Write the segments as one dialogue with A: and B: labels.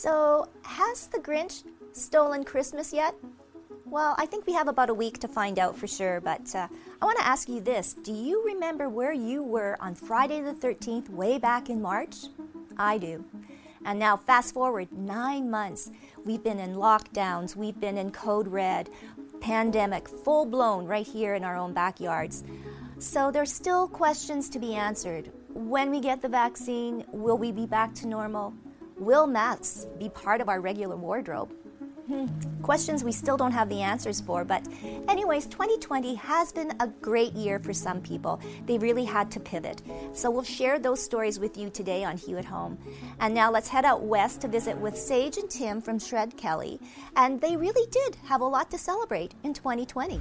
A: So, has the Grinch stolen Christmas yet? Well, I think we have about a week to find out for sure, but uh, I want to ask you this Do you remember where you were on Friday the 13th, way back in March? I do. And now, fast forward nine months. We've been in lockdowns, we've been in code red, pandemic full blown right here in our own backyards. So, there's still questions to be answered. When we get the vaccine, will we be back to normal? Will masks be part of our regular wardrobe? Hmm. Questions we still don't have the answers for, but, anyways, 2020 has been a great year for some people. They really had to pivot. So, we'll share those stories with you today on Hue at Home. And now let's head out west to visit with Sage and Tim from Shred Kelly. And they really did have a lot to celebrate in 2020.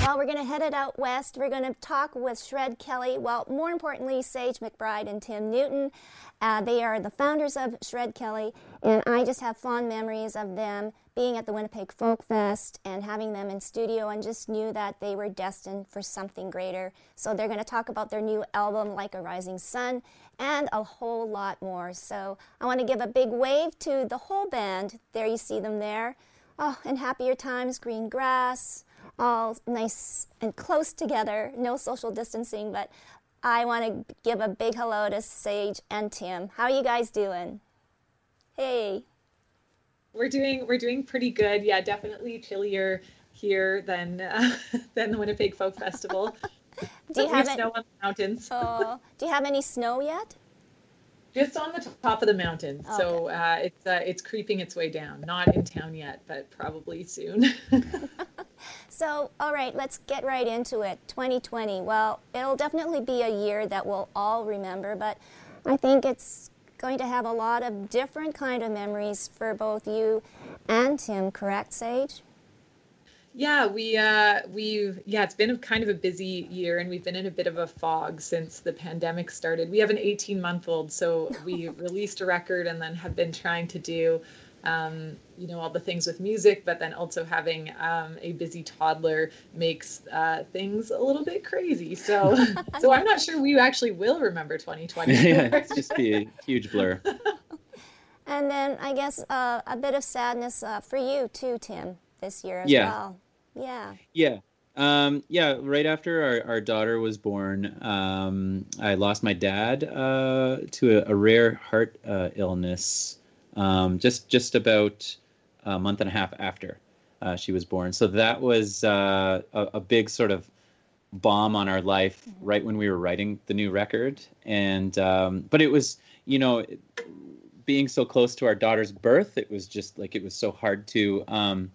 A: Well, we're going to head it out west. We're going to talk with Shred Kelly. Well, more importantly, Sage McBride and Tim Newton. Uh, they are the founders of Shred Kelly, and I just have fond memories of them being at the Winnipeg Folk Fest and having them in studio, and just knew that they were destined for something greater. So they're going to talk about their new album, Like a Rising Sun, and a whole lot more. So I want to give a big wave to the whole band. There you see them there. Oh, and happier times, green grass all nice and close together, no social distancing, but I want to give a big hello to Sage and Tim. How are you guys doing? Hey.
B: We're doing we're doing pretty good. Yeah, definitely chillier here than uh, than the Winnipeg Folk Festival.
A: do you have,
B: snow on the mountains?
A: oh, do you have any snow yet?
B: Just on the top of the mountain. Okay. So uh, it's uh, it's creeping its way down. Not in town yet, but probably soon.
A: So, all right, let's get right into it. 2020. Well, it'll definitely be a year that we'll all remember, but I think it's going to have a lot of different kind of memories for both you and Tim, correct, Sage?
B: Yeah, we uh, we yeah, it's been a kind of a busy year, and we've been in a bit of a fog since the pandemic started. We have an 18 month old, so we released a record and then have been trying to do um, you know all the things with music but then also having um, a busy toddler makes uh, things a little bit crazy. So so i'm not sure we actually will remember 2020 yeah
C: it's just be a huge blur.
A: And then i guess uh, a bit of sadness uh, for you too tim this year as
C: yeah.
A: well. Yeah.
C: Yeah. Um, yeah, right after our, our daughter was born, um, I lost my dad uh, to a, a, rare heart uh, illness um, just just about a month and a half after uh, she was born. So that was uh, a, a, big sort of bomb on our life right when we were writing the new record. And um, but it was you know being so close to our daughter's birth, it was just like it was so hard to. Um,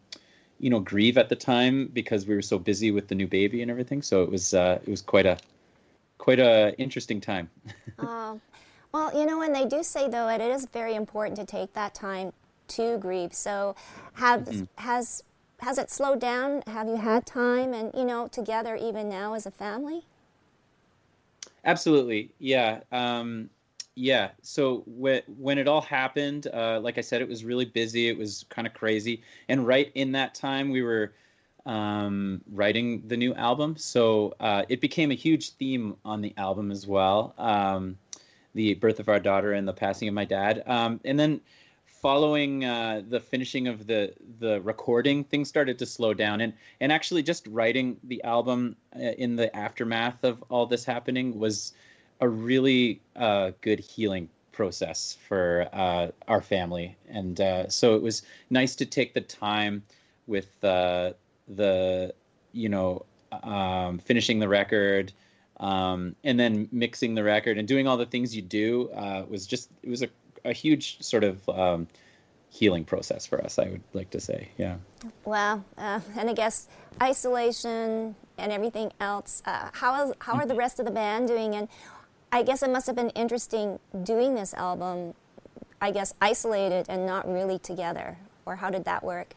C: you know, grieve at the time because we were so busy with the new baby and everything. So it was uh, it was quite a quite a interesting time.
A: uh, Well, you know, and they do say though it is very important to take that time to grieve. So, have mm-hmm. has has it slowed down? Have you had time and you know together even now as a family?
C: Absolutely, yeah, um, yeah. So when when it all happened, uh, like I said, it was really busy. It was kind of crazy, and right in that time, we were um, writing the new album. So uh, it became a huge theme on the album as well. Um, the birth of our daughter and the passing of my dad. Um, and then following uh, the finishing of the the recording, things started to slow down, and and actually just writing the album uh, in the aftermath of all this happening was a really uh, good healing process for uh, our family, and uh, so it was nice to take the time with uh, the you know um, finishing the record. Um, and then mixing the record and doing all the things you do uh, was just it was a a huge sort of um, healing process for us. I would like to say, yeah.
D: Wow, uh, and I guess isolation and everything else. Uh, how is how are the rest of the band doing? And I guess it must have been interesting doing this album. I guess isolated and not really together. Or how did that work?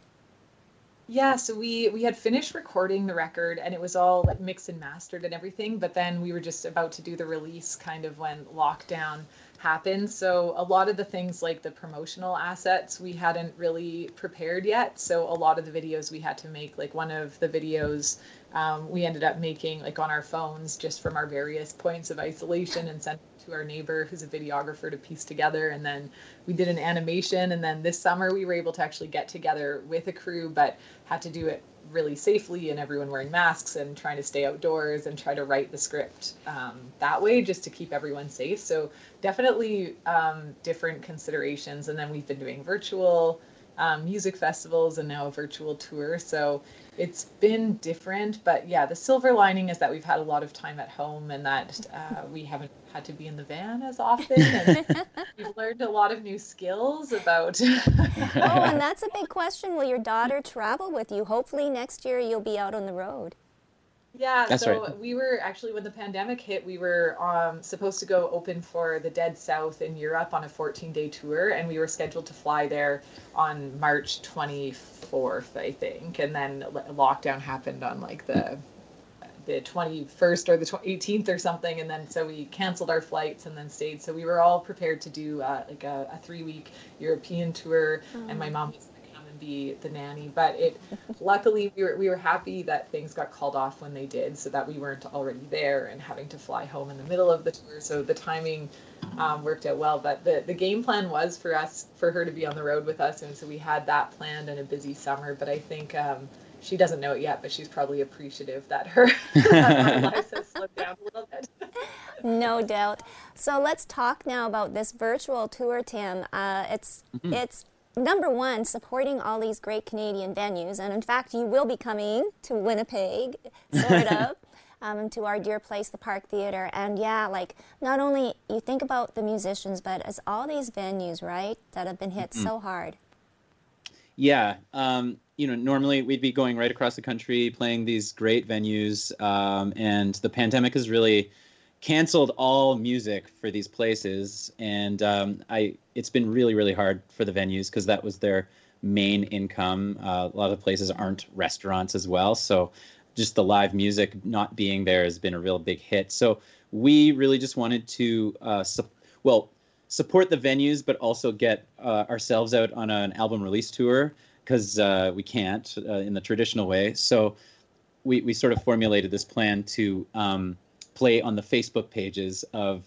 B: Yeah, so we we had finished recording the record and it was all like mixed and mastered and everything, but then we were just about to do the release kind of when lockdown happened So a lot of the things like the promotional assets we hadn't really prepared yet. So a lot of the videos we had to make, like one of the videos um, we ended up making like on our phones just from our various points of isolation and sent to our neighbor who's a videographer to piece together and then we did an animation and then this summer we were able to actually get together with a crew but had to do it really safely and everyone wearing masks and trying to stay outdoors and try to write the script um, that way just to keep everyone safe. So definitely um, different considerations. And then we've been doing virtual um, music festivals and now a virtual tour. So it's been different, but yeah, the silver lining is that we've had a lot of time at home and that uh, we haven't had to be in the van as often. And we've learned a lot of new skills about.
D: oh, and that's a big question. Will your daughter travel with you? Hopefully, next year you'll be out on the road.
B: Yeah, That's so right. we were actually when the pandemic hit, we were um, supposed to go open for the Dead South in Europe on a 14-day tour, and we were scheduled to fly there on March 24th, I think, and then lockdown happened on like the the 21st or the 18th or something, and then so we canceled our flights and then stayed. So we were all prepared to do uh, like a, a three-week European tour, oh. and my mom was be the nanny. But it, luckily, we were we were happy that things got called off when they did, so that we weren't already there and having to fly home in the middle of the tour. So the timing um, worked out well. But the the game plan was for us for her to be on the road with us, and so we had that planned in a busy summer. But I think. Um, she doesn't know it yet, but she's probably appreciative that her, life has slowed down a little bit.
D: no doubt. So let's talk now about this virtual tour, Tim. Uh, it's mm-hmm. it's number one, supporting all these great Canadian venues. And in fact, you will be coming to Winnipeg, sort of. Um, to our dear place, the Park Theater. And yeah, like not only you think about the musicians, but as all these venues, right, that have been hit mm-hmm. so hard.
C: Yeah. Um, you know, normally we'd be going right across the country playing these great venues. Um, and the pandemic has really canceled all music for these places, and um, I it's been really really hard for the venues because that was their main income. Uh, a lot of places aren't restaurants as well, so just the live music not being there has been a real big hit. So we really just wanted to uh, su- well support the venues, but also get uh, ourselves out on an album release tour because uh, we can't uh, in the traditional way. So we we sort of formulated this plan to um, play on the Facebook pages of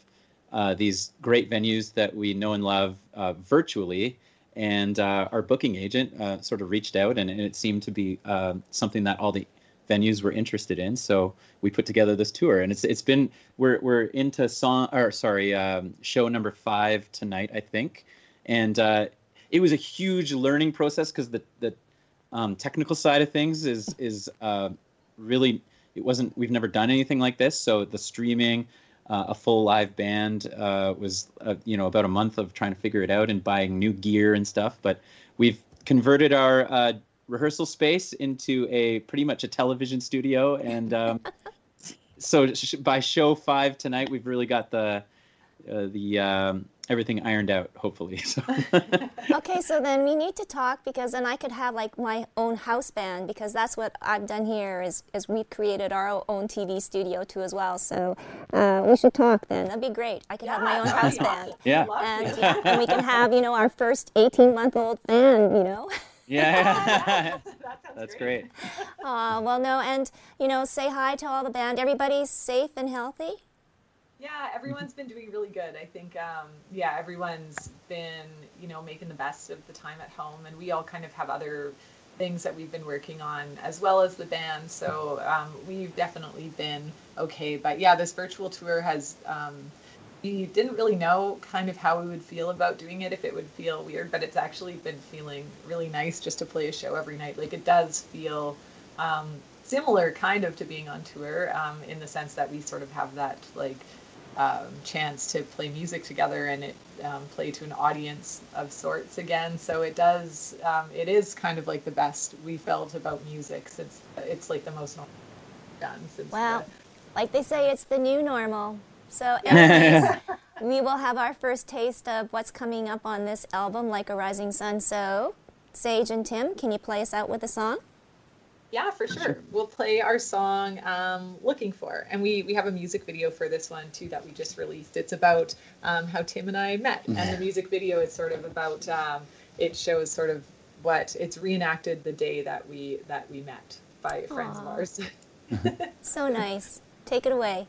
C: uh, these great venues that we know and love uh, virtually. And uh, our booking agent uh, sort of reached out, and, and, it seemed to be um, something that all the venues were interested in. So we put together this tour, and it's it's been we're we're into song or sorry um, show number five tonight, I think, and uh, it was a huge learning process because the the um, technical side of things is is uh, really it wasn't we've never done anything like this. So the streaming uh, a full live band uh, was uh, you know about a month of trying to figure it out and buying new gear and stuff. But we've converted our uh, rehearsal space into a pretty much a television studio. And um, so sh- by show five tonight we've really got the uh, the um, everything ironed out, hopefully. So.
D: okay, so then we need to talk because then I could have like my own house band because that's what I've done here is, is we've created our own TV studio too as well. So uh, we should talk then. That'd be great. I could yeah, have my own house band.
C: Yeah.
D: And, yeah. and we can have, you know, our first 18 month old fan, you know.
C: Yeah, that's great.
D: Uh, well, no, and you know, say hi to all the band. Everybody's safe and healthy.
B: Yeah, everyone's been doing really good. I think, um, yeah, everyone's been, you know, making the best of the time at home, and we all kind of have other things that we've been working on as well as the band. So um, we've definitely been okay. But yeah, this virtual tour has. Um, we didn't really know kind of how we would feel about doing it if it would feel weird, but it's actually been feeling really nice just to play a show every night. Like it does feel um, similar kind of to being on tour um, in the sense that we sort of have that like um, chance to play music together and it um, play to an audience of sorts again. So it does, um, it is kind of like the best we felt about music since it's like the most normal done since.
E: Well,
B: the,
E: like they say, it's the new normal. So, we will have our first taste of what's coming up on this album, Like a Rising Sun. So, Sage and Tim, can you play us out with a song?
B: Yeah, for sure. We'll play our song um, "Looking For," and we we have a music video for this one too that we just released. It's about um, how Tim and I met, and the music video is sort of about. Um, it shows sort of what it's reenacted the day that we that we met by friends of
E: Aw.
B: ours.
E: So nice. Take it away.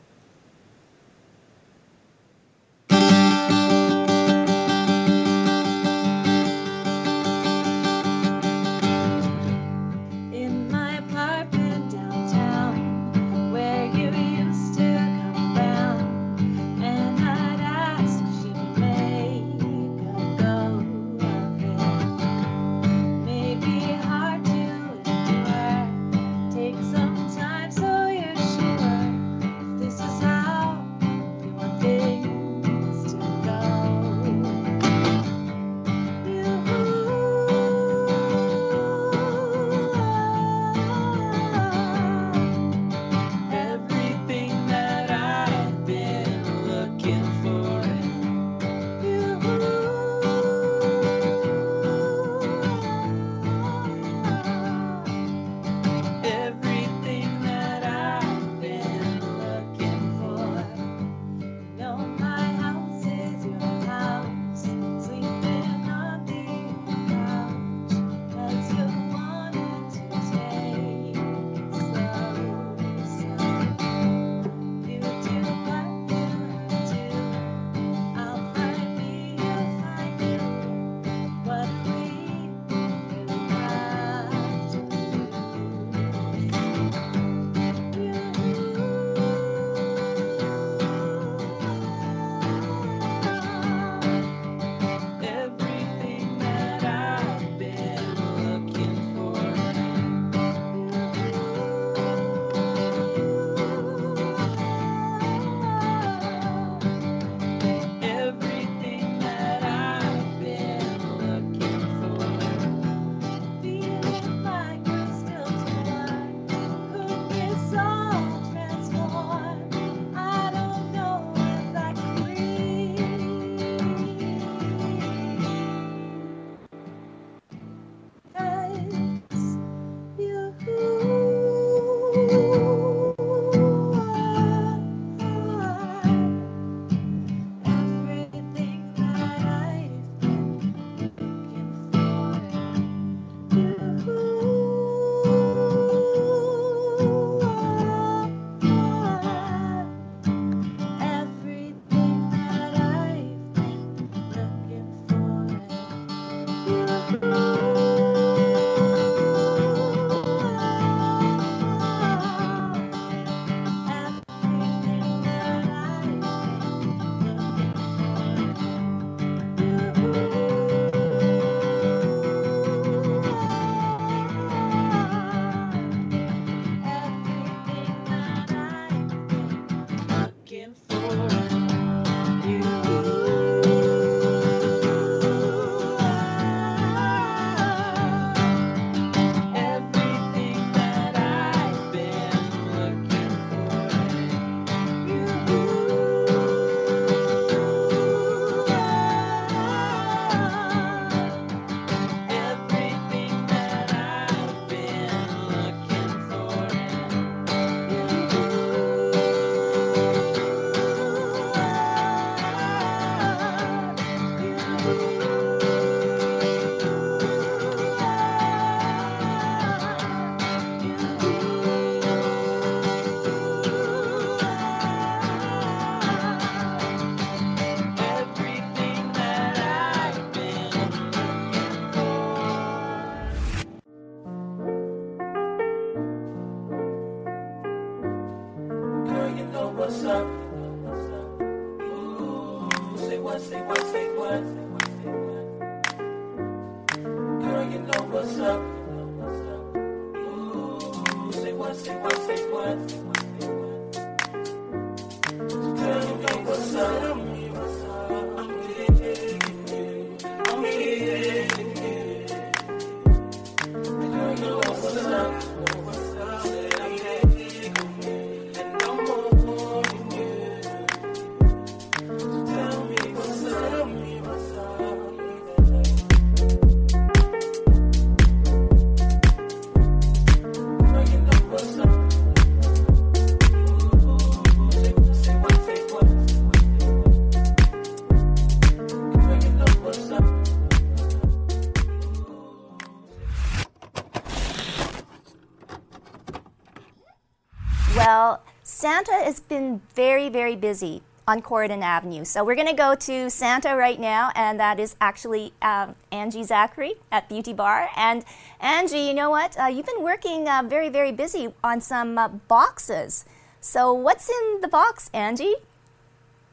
A: Well, Santa has been very, very busy on Corydon Avenue. So we're going to go to Santa right now, and that is actually um, Angie Zachary at Beauty Bar. And Angie, you know what? Uh, you've been working uh, very, very busy on some uh, boxes. So what's in the box, Angie?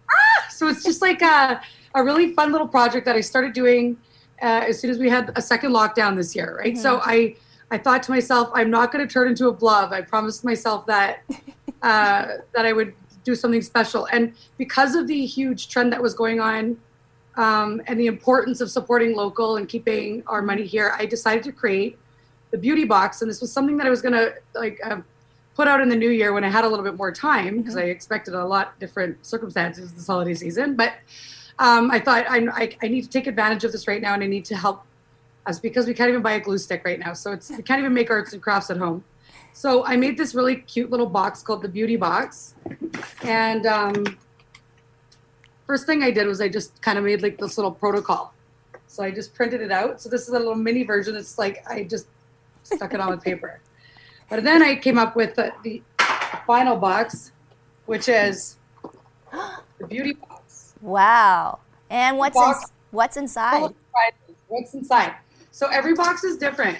F: Ah, So it's just like a, a really fun little project that I started doing uh, as soon as we had a second lockdown this year, right? So I I thought to myself, I'm not going to turn into a blob. I promised myself that uh, that I would do something special, and because of the huge trend that was going on. Um, and the importance of supporting local and keeping our money here, I decided to create the beauty box, and this was something that I was gonna like uh, put out in the new year when I had a little bit more time because I expected a lot different circumstances this holiday season. But um, I thought I, I, I need to take advantage of this right now, and I need to help us because we can't even buy a glue stick right now. So it's we can't even make arts and crafts at home. So I made this really cute little box called the Beauty Box, and um, first thing I did was I just kind of made like this little protocol. So I just printed it out. So this is a little mini version. It's like I just stuck it on with paper. But then I came up with the, the final box, which is the beauty box.
A: Wow. And what's in, what's inside?
F: What's inside? So every box is different.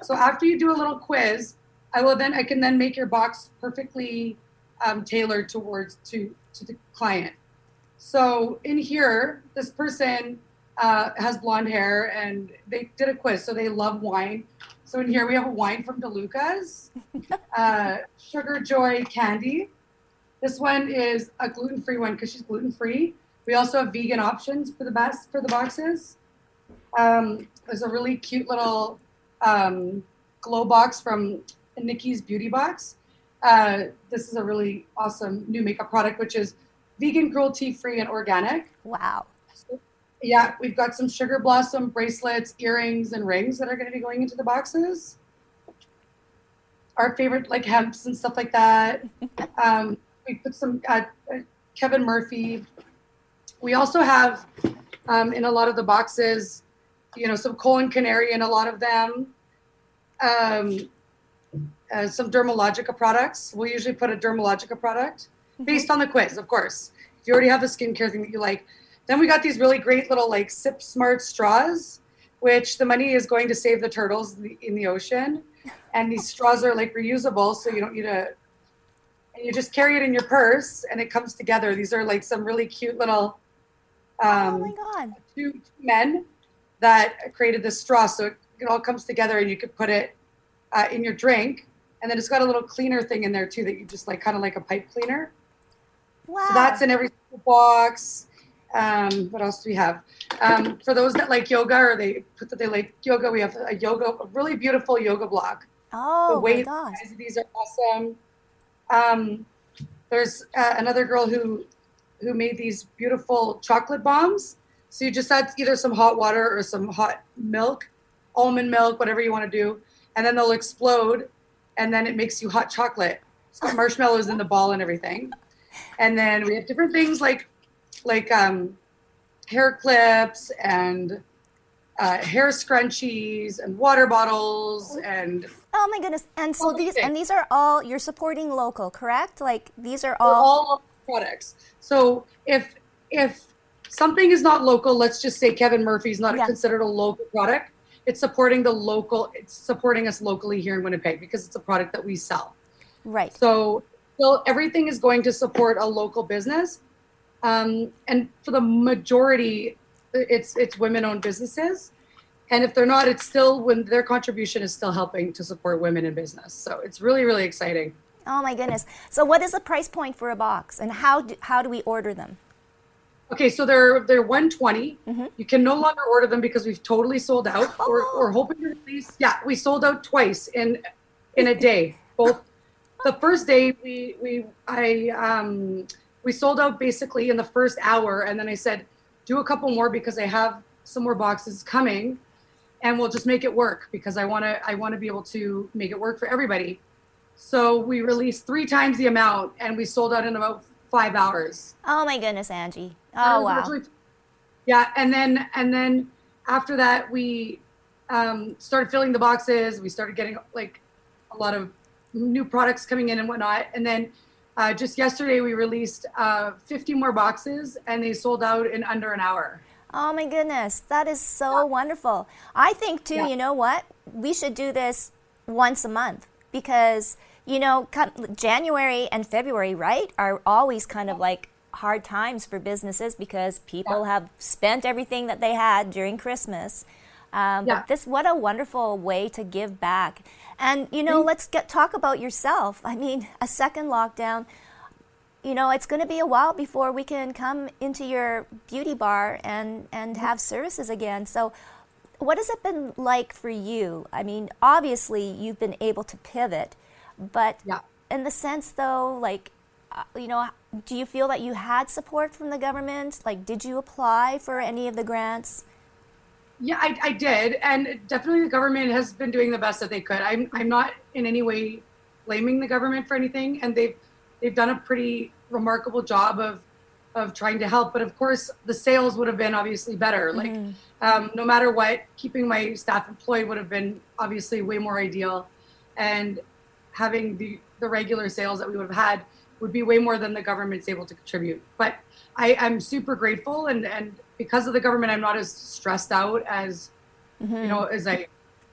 F: So after you do a little quiz, I will then I can then make your box perfectly um, tailored towards to to the client. So in here, this person uh, has blonde hair and they did a quiz, so they love wine. So in here we have a wine from DeLuca's, uh, Sugar Joy candy. This one is a gluten-free one because she's gluten-free. We also have vegan options for the best for the boxes. Um, there's a really cute little um, glow box from Nikki's Beauty Box. Uh, this is a really awesome new makeup product, which is vegan, cruelty-free, and organic.
A: Wow.
F: Yeah, we've got some sugar blossom bracelets, earrings, and rings that are going to be going into the boxes. Our favorite, like hemps and stuff like that. Um, we put some uh, uh, Kevin Murphy. We also have um, in a lot of the boxes, you know, some Colin Canary in a lot of them. Um, uh, some Dermalogica products. We'll usually put a Dermalogica product based on the quiz, of course. If you already have a skincare thing that you like. Then we got these really great little like Sip Smart straws, which the money is going to save the turtles in the, in the ocean. And these straws are like reusable, so you don't need a. And you just carry it in your purse, and it comes together. These are like some really cute little. Um,
A: oh my God.
F: two, two men that created this straw. So it, it all comes together and you could put it uh, in your drink. And then it's got a little cleaner thing in there too that you just like kind of like a pipe cleaner.
A: Wow.
F: So that's in every box. Um, what else do we have? Um, for those that like yoga or they put that they like yoga, we have a yoga, a really beautiful yoga block.
A: oh
F: the
A: my
F: way
A: gosh.
F: these are awesome. Um, there's uh, another girl who who made these beautiful chocolate bombs. So you just add either some hot water or some hot milk, almond milk, whatever you want to do, and then they'll explode, and then it makes you hot chocolate. It's got marshmallows in the ball and everything. And then we have different things like like um, hair clips and uh, hair scrunchies and water bottles and
A: Oh my goodness. And so these
F: things.
A: and these are all you're supporting local, correct? Like these are all
F: all products. So if if something is not local, let's just say Kevin Murphy's not
A: Yeah.
F: considered a local product. It's supporting the local. It's supporting us locally here in Winnipeg because it's a product that we sell.
A: right.
F: So, so everything is going to support a local business, um, and for the majority, it's it's women-owned businesses, and if they're not, it's still when their contribution is still helping to support women in business. So it's really really exciting.
A: Oh my goodness. So what is the price point for a box and how do, how do we order them?
F: Okay, so they're they're 120. You can no longer order them because we've totally sold out. We're,
A: Oh.
F: we're hoping to release. Yeah, we sold out twice in in a day. Both the first day we we I um we sold out basically in the first hour, and then I said do a couple more because I have some more boxes coming, and we'll just make it work because I want to I want to be able to make it work for everybody. So we released three times the amount, and we sold out in about five hours.
A: Oh my goodness, Angie. Oh wow.
F: Yeah, and then and then after that we um, started filling the boxes. We started getting like a lot of new products coming in and whatnot. And then uh, just yesterday we released uh, 50 more boxes, and they sold out in under an hour.
A: Oh my goodness, that is so wonderful. I think too,
F: Yeah.
A: you know what? We should do this once a month because, you know, January and February, right, are always kind of like hard times for businesses because people have spent everything that they had during Christmas. Um,
F: Yeah.
A: But this, what a wonderful way to give back. And, you know, let's get talk about yourself. I mean, a second lockdown you know, it's going to be a while before we can come into your beauty bar and, and have services again. So, what has it been like for you? I mean, obviously, you've been able to pivot, but
F: Yeah.
A: in the sense, though, like, you know, do you feel that you had support from the government? Like, did you apply for any of the grants?
F: Yeah, I, I did, and definitely the government has been doing the best that they could. I'm I'm not in any way blaming the government for anything, and they've they've done a pretty remarkable job of of trying to help. But of course, the sales would have been obviously better. Like, um, no matter what, keeping my staff employed would have been obviously way more ideal, and having the the regular sales that we would have had would be way more than the government's able to contribute. But I, I'm super grateful, and and because of the government, I'm not as stressed out as mm-hmm. you know as I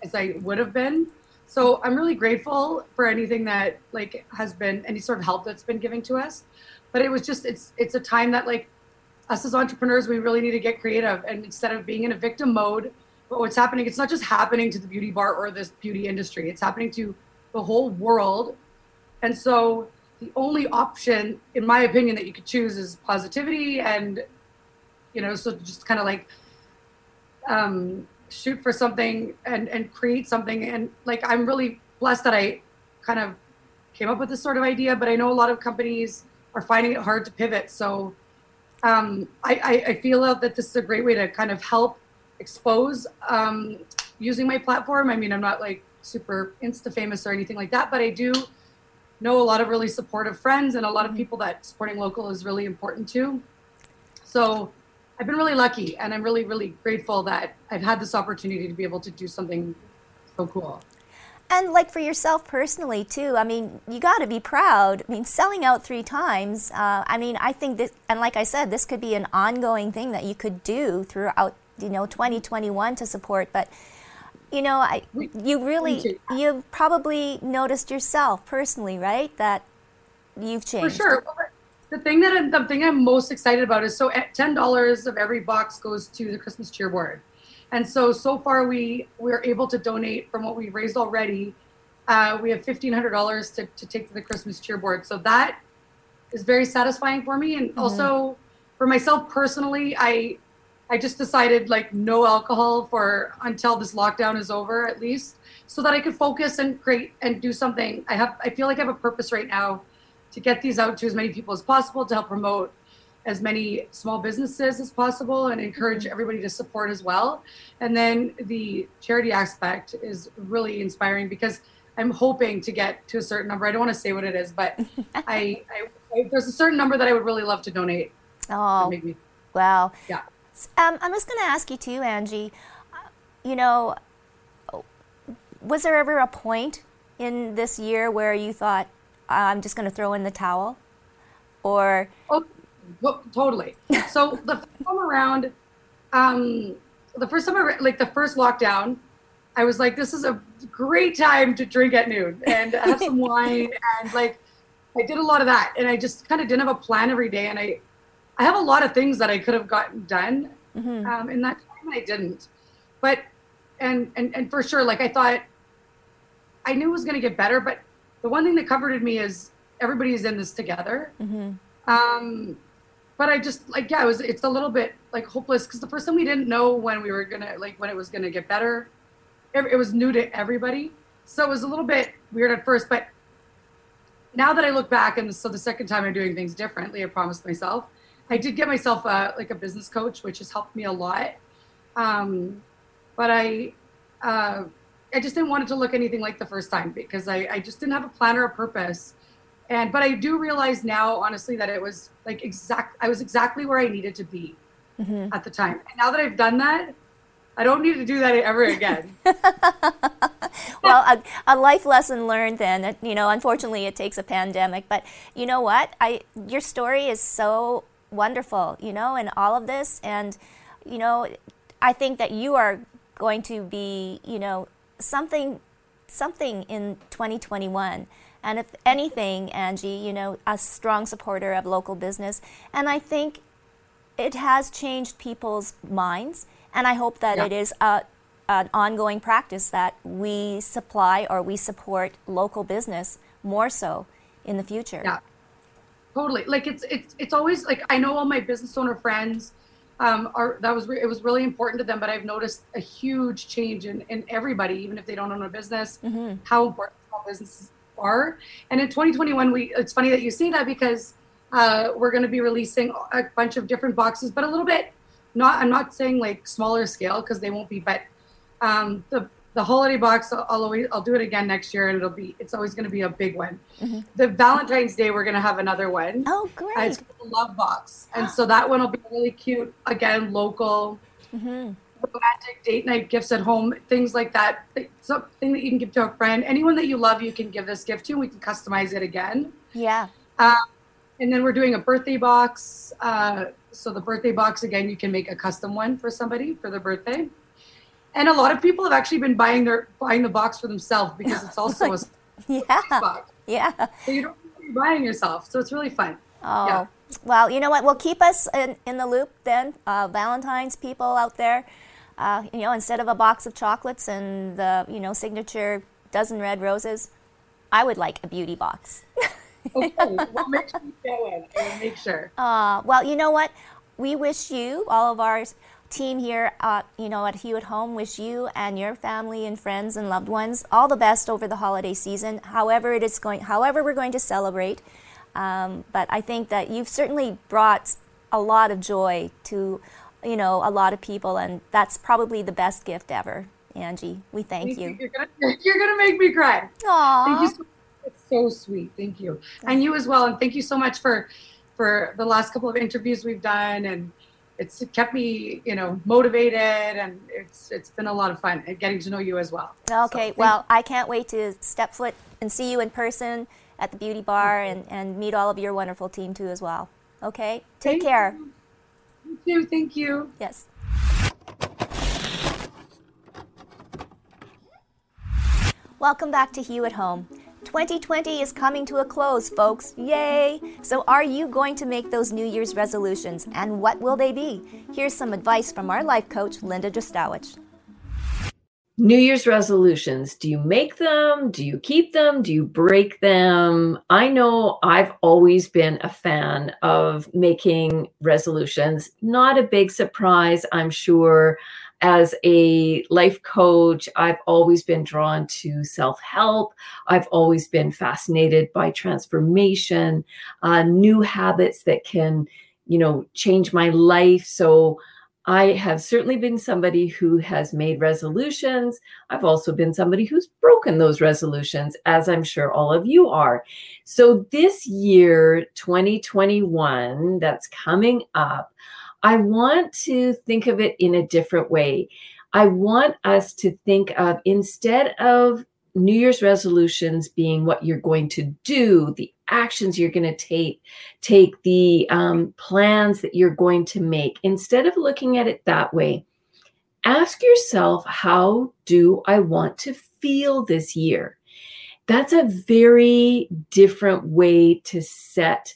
F: as I would have been. So I'm really grateful for anything that like has been any sort of help that's been giving to us. But it was just it's it's a time that like us as entrepreneurs we really need to get creative and instead of being in a victim mode, but what's happening it's not just happening to the beauty bar or this beauty industry. It's happening to the whole world. And so the only option in my opinion that you could choose is positivity and you know so just kind of like um, shoot for something and and create something. And like i'm really blessed that i kind of came up with this sort of idea but i know a lot of companies are finding it hard to pivot. So um, I, I, I feel that this is a great way to kind of help expose um, using my platform. I mean i'm not like super insta famous or anything like that but i do know a lot of really supportive friends and a lot of people that supporting local is really important to. so I've been really lucky and I'm really, really grateful that I've had this opportunity to be able to do something so cool.
A: And like for yourself personally too, I mean, you got to be proud. I mean, selling out three times. Uh, I mean, I think this, and like I said, this could be an ongoing thing that you could do throughout, you know, 2021 to support. But you know, I, you really, you've probably noticed yourself personally, right, that you've changed.
F: For sure. The thing that I'm, the thing I'm most excited about is so at ten dollars of every box goes to the Christmas cheer board, and so so far we we're able to donate from what we've raised already. Uh, we have fifteen hundred dollars to to take to the Christmas cheer board, so that is very satisfying for me, and also for myself personally, I I just decided like no alcohol for until this lockdown is over at least, so that I could focus and create and do something. I have I feel like I have a purpose right now to get these out to as many people as possible to help promote as many small businesses as possible and encourage mm-hmm. everybody to support as well. And then the charity aspect is really inspiring because I'm hoping to get to a certain number. I don't want to say what it is, but I, I, I there's a certain number that I would really love to donate.
A: Oh,
F: Make me,
A: Wow.
F: yeah.
A: Um, I'm just going to ask you too, Angie. uh, You know, was there ever a point in this year where you thought, I'm just going to throw in the towel? Or,
F: Oh, totally. So the first time around, um, the first time, I, like the first lockdown, I was like, this is a great time to drink at noon and have some wine and like, I did a lot of that, and I just kind of didn't have a plan every day, and I, I have a lot of things that I could have gotten done
A: Mhm.
F: um, in that time, I didn't. But and and and for sure, like I thought, I knew it was going to get better. But the one thing that comforted me is everybody's in this together.
A: Mhm.
F: Um, but I just like yeah, it was it's a little bit like hopeless because the first time we didn't know when we were gonna like when it was gonna get better. It, it was new to everybody, so it was a little bit weird at first. But now that I look back, and so the second time I'm doing things differently, I promised myself. I did get myself a, like a business coach, which has helped me a lot. Um, but I, uh, I just didn't want it to look anything like the first time because I, I just didn't have a plan or a purpose. And but I do realize now, honestly, that it was like exact. I was exactly where I needed to be
A: Mhm.
F: at the time. And now that I've done that, I don't need to do that ever again.
A: well, a, a life lesson learned then. that, You know, unfortunately, it takes a pandemic, but you know what? I your story is so wonderful. You know, in all of this, and you know, I think that you are going to be, you know, something, something in 2021. And if anything, Angie, you know, a strong supporter of local business, and I think it has changed people's minds, and I hope that
F: Yeah.
A: it is a, an ongoing practice that we supply or we support local business more so in the future.
F: Yeah. Totally like it's it's it's always like i know all my business owner friends um are that was re- it was really important to them but i've noticed a huge change in in everybody even if they don't own a business
A: Mm-hmm.
F: how important small businesses are and in 2021 we it's funny that you say that because uh we're going to be releasing a bunch of different boxes but a little bit not i'm not saying like smaller scale because they won't be but um the the holiday box I'll, always i'll do it again next year and it'll be it's always going to be a big one the valentine's day we're going to have another one.
A: Oh,
F: uh,
A: great.
F: it's called the love box and so that one will be really cute. Again local
A: hmm
F: romantic date night gifts at home things like that. Something that you can give to a friend. Anyone that you love you can give this gift to and we can customize it again.
A: Yeah.
F: and then we're doing a birthday box uh, so the birthday box again you can make a custom one for somebody for their birthday and a lot of people have actually been buying their buying the box for themselves because it's also a
A: Yeah.
F: box
A: Yeah.
F: so you don't be buying yourself so it's really fun
A: Oh,
F: Yeah.
A: well, you know what? Well, keep us in, in the loop then, uh, Valentine's people out there. Uh, you know, instead of a box of chocolates and the, you know, signature dozen red roses, I would like a beauty box.
F: okay well make sure you get one I will make sure
A: Uh, well, you know what? We wish you, all of our team here, uh, you know, at Hue at Home, wish you and your family and friends and loved ones all the best over the holiday season. However, it is going, however we're going to celebrate. Um, but I think that you've certainly brought a lot of joy to, you know, a lot of people, and that's probably the best gift ever. Angie, we thank you.
F: You're gonna, you're gonna make me cry.
A: Aww.
F: Thank you. So, it's so sweet. Thank you, and you as well. And thank you so much for for the last couple of interviews we've done, and it's kept me, you know, motivated, and it's it's been a lot of fun getting to know you as well.
A: Okay,
F: thank
A: well, I can't wait to step foot and see you in person at the beauty bar and, and meet all of your wonderful team too as well. Okay, take
F: Thank
A: care.
F: you. You too. Thank you.
A: Yes. Welcome back to Hue at Home. 2020 is coming to a close, folks. Yay! So, are you going to make those New Year's resolutions? And what will they be? Here's some advice from our life coach, Linda Drosdowech.
G: New Year's resolutions. Do you make them? Do you keep them? Do you break them? I know I've always been a fan of making resolutions. Not a big surprise, I'm sure. As a life coach, I've always been drawn to self help. I've always been fascinated by transformation, uh, new habits that can, you know, change my life. So, I have certainly been somebody who has made resolutions. I've also been somebody who's broken those resolutions, as I'm sure all of you are. So, this year, 2021, that's coming up, I want to think of it in a different way. I want us to think of instead of New Year's resolutions being what you're going to do, the actions you're going to take, take the um, plans that you're going to make. Instead of looking at it that way, ask yourself, how do I want to feel this year? That's a very different way to set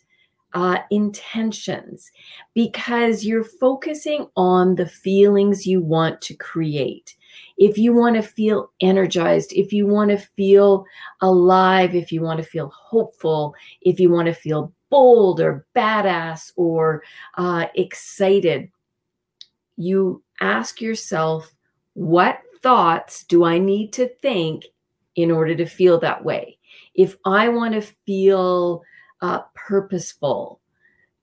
G: uh, intentions because you're focusing on the feelings you want to create. If you want to feel energized, if you want to feel alive, if you want to feel hopeful, if you want to feel bold or badass or uh, excited, you ask yourself, what thoughts do I need to think in order to feel that way? If I want to feel uh, purposeful,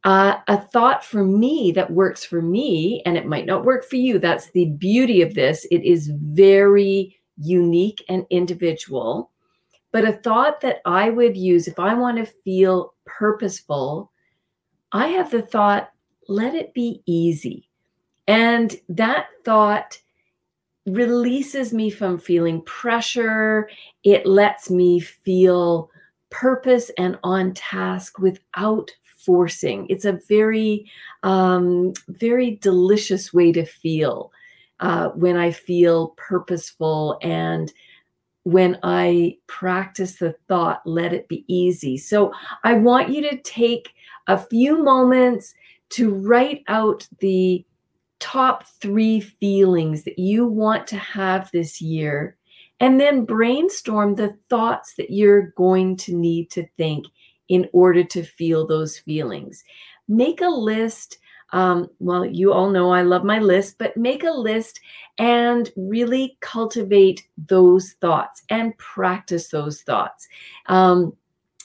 G: uh, a thought for me that works for me, and it might not work for you. That's the beauty of this. It is very unique and individual. But a thought that I would use if I want to feel purposeful, I have the thought, let it be easy. And that thought releases me from feeling pressure. It lets me feel purpose and on task without forcing. It's a very, um, very delicious way to feel uh, when I feel purposeful and when I practice the thought, let it be easy. So I want you to take a few moments to write out the top three feelings that you want to have this year, and then brainstorm the thoughts that you're going to need to think in order to feel those feelings. Make a list. Um, well, you all know I love my list, but make a list and really cultivate those thoughts and practice those thoughts. Um,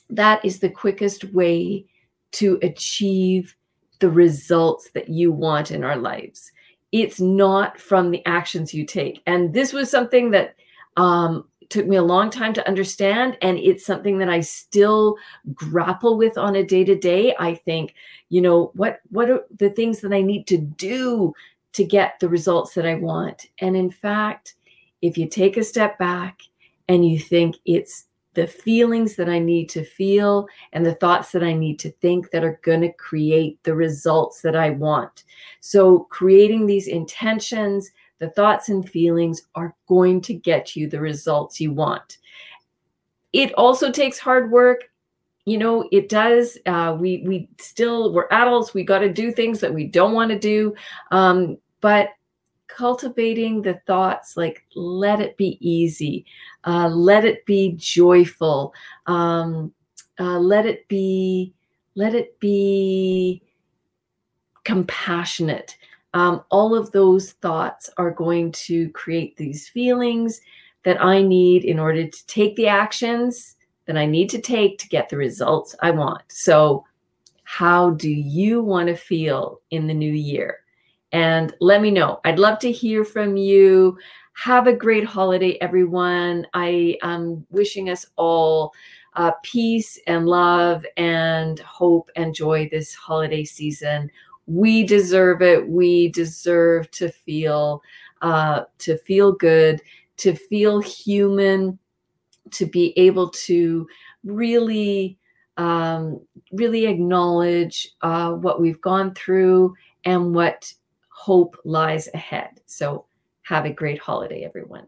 G: that is the quickest way to achieve the results that you want in our lives. It's not from the actions you take. And this was something that um, took me a long time to understand. And it's something that I still grapple with on a day to day. I think, you know, what, what are the things that I need to do to get the results that I want? And in fact, if you take a step back and you think it's the feelings that I need to feel and the thoughts that I need to think that are going to create the results that I want. So, creating these intentions, the thoughts and feelings are going to get you the results you want. It also takes hard work. You know, it does. Uh, we we still we're adults. We got to do things that we don't want to do, um, but cultivating the thoughts like let it be easy uh, let it be joyful um, uh, let it be let it be compassionate um, all of those thoughts are going to create these feelings that i need in order to take the actions that i need to take to get the results i want so how do you want to feel in the new year and let me know. I'd love to hear from you. Have a great holiday, everyone. I am wishing us all uh, peace and love and hope and joy this holiday season. We deserve it. We deserve to feel uh, to feel good, to feel human, to be able to really um, really acknowledge uh, what we've gone through and what hope lies ahead. So have a great holiday, everyone.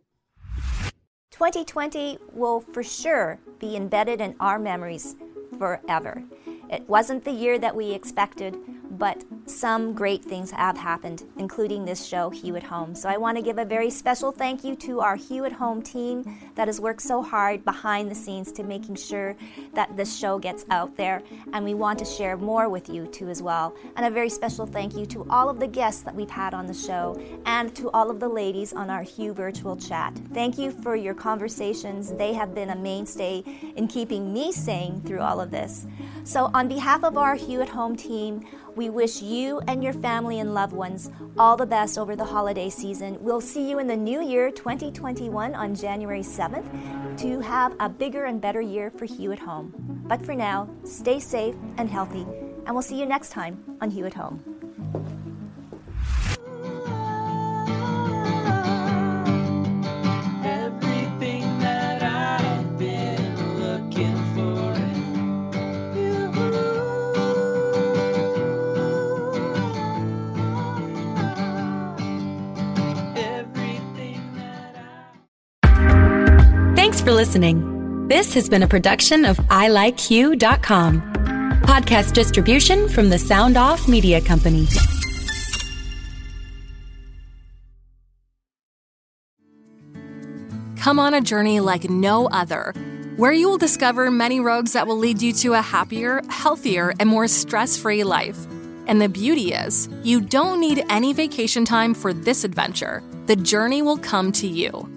A: 2020 will for sure be embedded in our memories forever. It wasn't the year that we expected, but some great things have happened, including this show, at Home. So I want to give a very special thank you to our at Home team that has worked so hard behind the scenes to making sure that this show gets out there. And we want to share more with you too as well. And a very special thank you to all of the guests that we've had on the show and to all of the ladies on our Hue virtual chat. Thank you for your conversations. They have been a mainstay in keeping me sane through all of this. So on behalf of our Hue at Home team, we wish you and your family and loved ones all the best over the holiday season. We'll see you in the new year 2021 on January 7th to have a bigger and better year for Hue at Home. But for now, stay safe and healthy, and we'll see you next time on Hue at Home.
H: Listening. This has been a production of ilikehue.com. podcast distribution from the Sound Off Media Company.
I: Come on a journey like no other, where you will discover many roads that will lead you to a happier, healthier, and more stress free life. And the beauty is, you don't need any vacation time for this adventure. The journey will come to you.